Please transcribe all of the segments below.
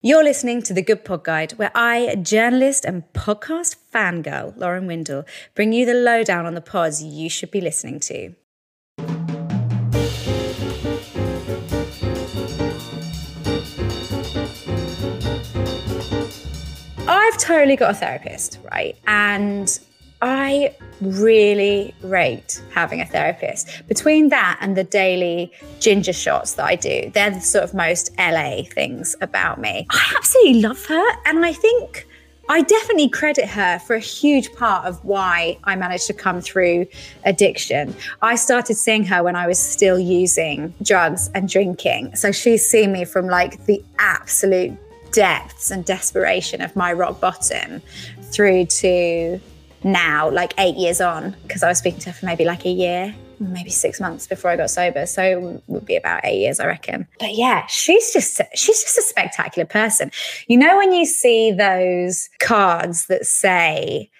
You're listening to The Good Pod Guide, where I, journalist and podcast fangirl Lauren Windle, bring you the lowdown on the pods you should be listening to. I've totally got a therapist, right? And I really rate having a therapist. Between that and the daily ginger shots that I do, they're the sort of most LA things about me. I absolutely love her. And I think I definitely credit her for a huge part of why I managed to come through addiction. I started seeing her when I was still using drugs and drinking. So she's seen me from like the absolute depths and desperation of my rock bottom through to now, like eight years on, because I was speaking to her for maybe like a year, maybe six months before I got sober. So it would be about eight years, I reckon. But yeah, she's just she's just a spectacular person. You know, when you see those cards that say,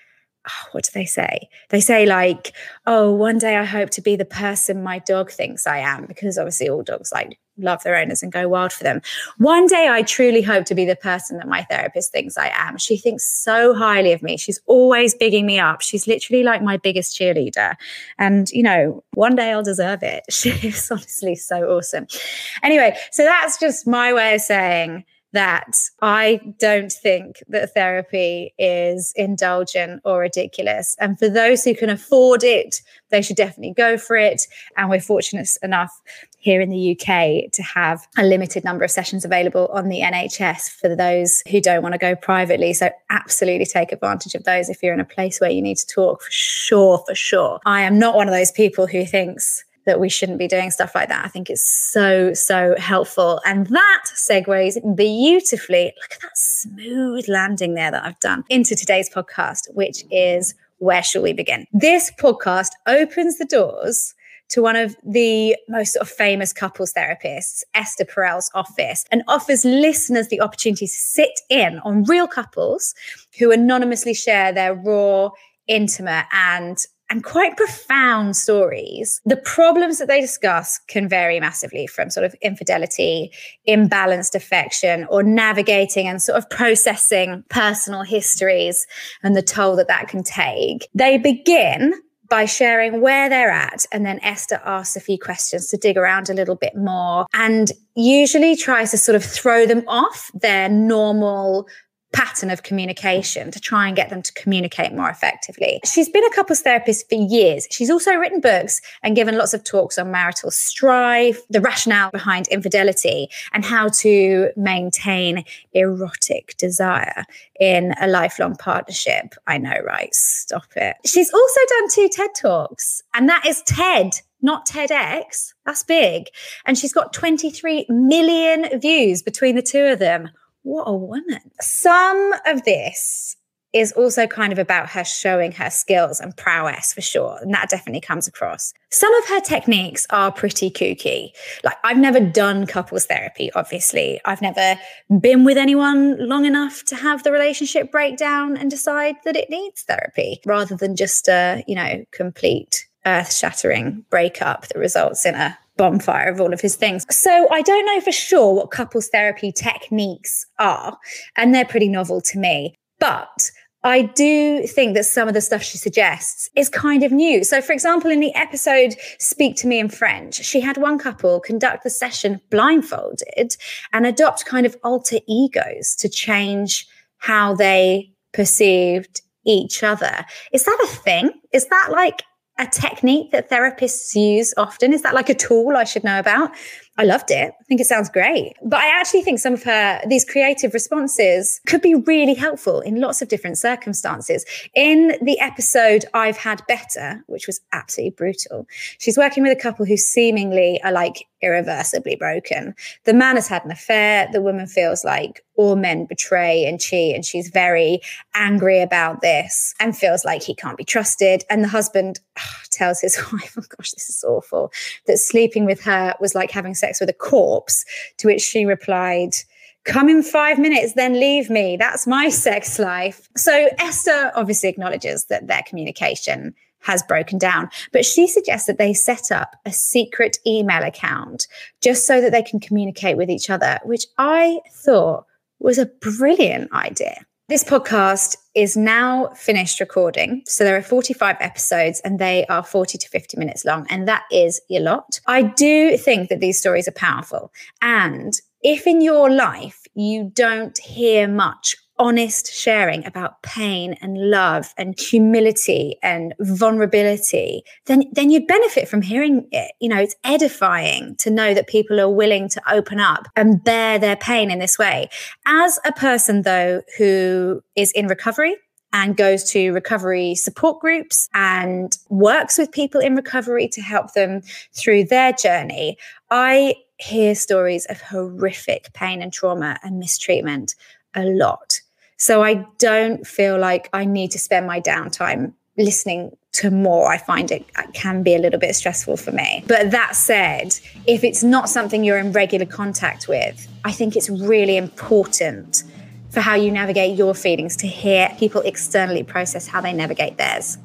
oh, what do they say? They say like, oh, one day I hope to be the person my dog thinks I am, because obviously all dogs like love their owners and go wild for them. One day I truly hope to be the person that my therapist thinks I am. She thinks so highly of me. She's always bigging me up. She's literally like my biggest cheerleader. And, you know, one day I'll deserve it. She is honestly so awesome. Anyway, so that's just my way of saying, that I don't think that therapy is indulgent or ridiculous. And for those who can afford it, they should definitely go for it. And we're fortunate enough here in the UK to have a limited number of sessions available on the NHS for those who don't want to go privately. So, absolutely take advantage of those if you're in a place where you need to talk for sure, for sure. I am not one of those people who thinks that we shouldn't be doing stuff like that. I think it's so, so helpful. And that segues beautifully. Look at that smooth landing there that I've done into today's podcast, which is Where Shall We Begin? This podcast opens the doors to one of the most sort of famous couples therapists, Esther Perel's office, and offers listeners the opportunity to sit in on real couples who anonymously share their raw, intimate, and and quite profound stories. The problems that they discuss can vary massively from sort of infidelity, imbalanced affection, or navigating and sort of processing personal histories and the toll that that can take. They begin by sharing where they're at. And then Esther asks a few questions to dig around a little bit more and usually tries to sort of throw them off their normal pattern of communication to try and get them to communicate more effectively. She's been a couples therapist for years. She's also written books and given lots of talks on marital strife, the rationale behind infidelity, and how to maintain erotic desire in a lifelong partnership. I know, right? Stop it. She's also done two TED Talks, and that is TED not TEDx. That's big. And she's got 23 million views between the two of them what a woman. Some of this is also kind of about her showing her skills and prowess for sure. And that definitely comes across. Some of her techniques are pretty kooky. Like, I've never done couples therapy, obviously. I've never been with anyone long enough to have the relationship break down and decide that it needs therapy rather than just a, you know, complete earth shattering breakup that results in a bonfire of all of his things. So I don't know for sure what couples therapy techniques are, and they're pretty novel to me. But I do think that some of the stuff she suggests is kind of new. So, for example, in the episode Speak to Me in French, she had one couple conduct the session blindfolded and adopt kind of alter egos to change how they perceived each other. Is that a thing? Is that like a technique that therapists use often? Is that like a tool I should know about? I loved it. I think it sounds great. But I actually think some of her, these creative responses could be really helpful in lots of different circumstances. In the episode I've Had Better, which was absolutely brutal, she's working with a couple who seemingly are like irreversibly broken. The man has had an affair. The woman feels like all men betray and cheat, and she's very angry about this and feels like he can't be trusted. And the husband ugh, tells his wife, oh gosh, this is awful, that sleeping with her was like having sex sex with a corpse, to which she replied, Come in five minutes, then leave me. That's my sex life. So Esther obviously acknowledges that their communication has broken down, but she suggests that they set up a secret email account just so that they can communicate with each other, which I thought was a brilliant idea. This podcast is now finished recording. So there are 45 episodes and they are 40 to 50 minutes long. And that is a lot. I do think that these stories are powerful. And if in your life you don't hear much honest sharing about pain and love and humility and vulnerability, then, then you'd benefit from hearing it. You know, it's edifying to know that people are willing to open up and bear their pain in this way. As a person, though, who is in recovery, and goes to recovery support groups and works with people in recovery to help them through their journey. I hear stories of horrific pain and trauma and mistreatment a lot. So I don't feel like I need to spend my downtime listening to more. I find it, can be a little bit stressful for me. But that said, if it's not something you're in regular contact with, I think it's really important for how you navigate your feelings to hear people externally process how they navigate theirs.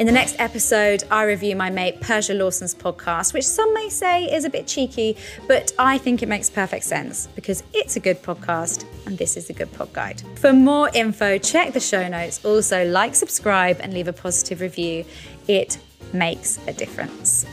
In the next episode, I review my mate Persia Lawson's podcast, which some may say is a bit cheeky, but I think it makes perfect sense because it's a good podcast and this is a good pod guide. For more info, check the show notes. Also, like, subscribe, and leave a positive review. It makes a difference.